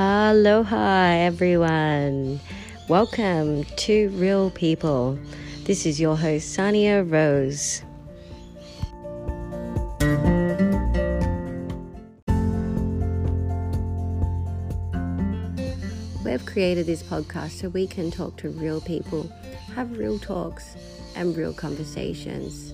Aloha, everyone. Welcome to Real People. This is your host, Sania Rose. We've created this podcast so we can talk to real people, have real talks, and real conversations.